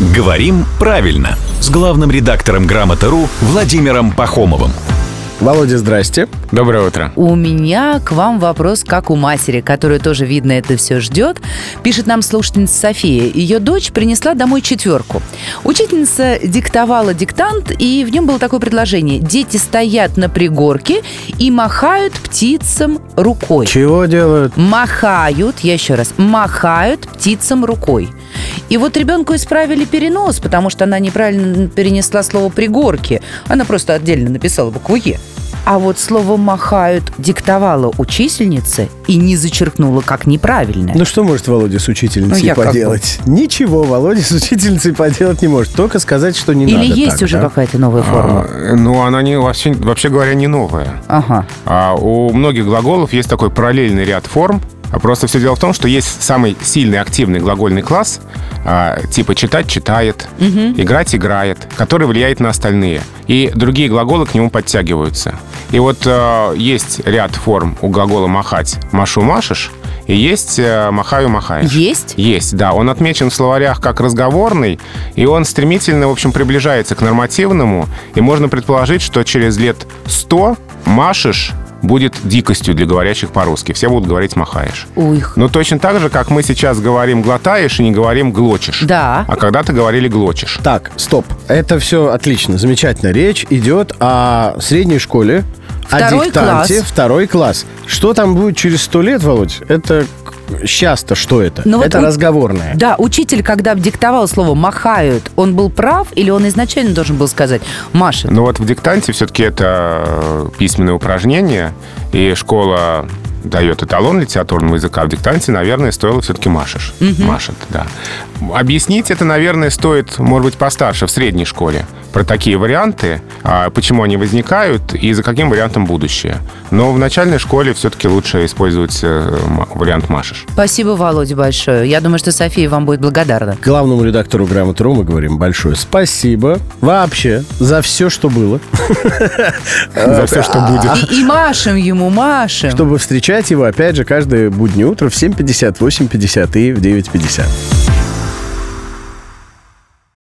Говорим правильно с главным редактором Грамоты.ру Владимиром Пахомовым. Володя, здрасте. Доброе утро. У меня к вам вопрос, как у матери, которая тоже, видно, это все ждет. Пишет нам слушательница София. Ее дочь принесла домой четверку. Учительница диктовала диктант, и в нем было такое предложение. Дети стоят на пригорке и махают птицам рукой. Чего делают? Махают, я еще раз, махают птицам рукой. И вот ребенку исправили перенос, потому что она неправильно перенесла слово «пригорки». Она просто отдельно написала букву «е». А вот слово «махают» диктовала учительница и не зачеркнула как неправильное. Ну что может Володя с учительницей Ну, как бы- поделать? Ничего Володя с учительницей поделать не может. Только сказать, что не Или надо есть так, уже да? какая-то новая форма? А, ну, она не, вообще, вообще говоря, не новая. Ага. А у многих глаголов есть такой параллельный ряд форм. А Просто все дело в том, что есть самый сильный активный глагольный класс, а, типа читать читает, играть играет, который влияет на остальные. И другие глаголы к нему подтягиваются. И вот э, есть ряд форм у глагола махать машу машешь, и есть э, махаю махаешь. Есть? Есть, да. Он отмечен в словарях как разговорный, и он стремительно, в общем, приближается к нормативному. И можно предположить, что через лет 100 «машешь» будет дикостью для говорящих по-русски. Все будут говорить «махаешь». Уй. Но точно так же, как мы сейчас говорим «глотаешь» и не говорим «глочишь». Да. А когда-то говорили «глочишь». Так, стоп. Это все отлично, замечательно. Речь идет о средней школе, о Второй диктанте, класс. второй класс. Что там будет через сто лет, Володь? Это сейчас-то что это? Ну вот это у- разговорное. Да, учитель, когда диктовал слово «махают», он был прав или он изначально должен был сказать «машет»? Но вот в диктанте все-таки это э, письменное упражнение, и школа дает эталон литературного языка. В диктанте, наверное, стоило все-таки машешь. Машет, да. Объяснить это, наверное, стоит, может быть, постарше, в средней школе. Про такие варианты, а, почему они возникают и за каким вариантом будущее. Но в начальной школе все-таки лучше использовать э, вариант машешь. Спасибо, Володя, большое. Я думаю, что София вам будет благодарна. Главному редактору Грамоты.ру мы говорим большое спасибо вообще за все, что было. За все, что будет. И, и машем ему, машем. Чтобы встречать его, опять же, каждое буднее утро в 7.50, 8.50 и в 9.50.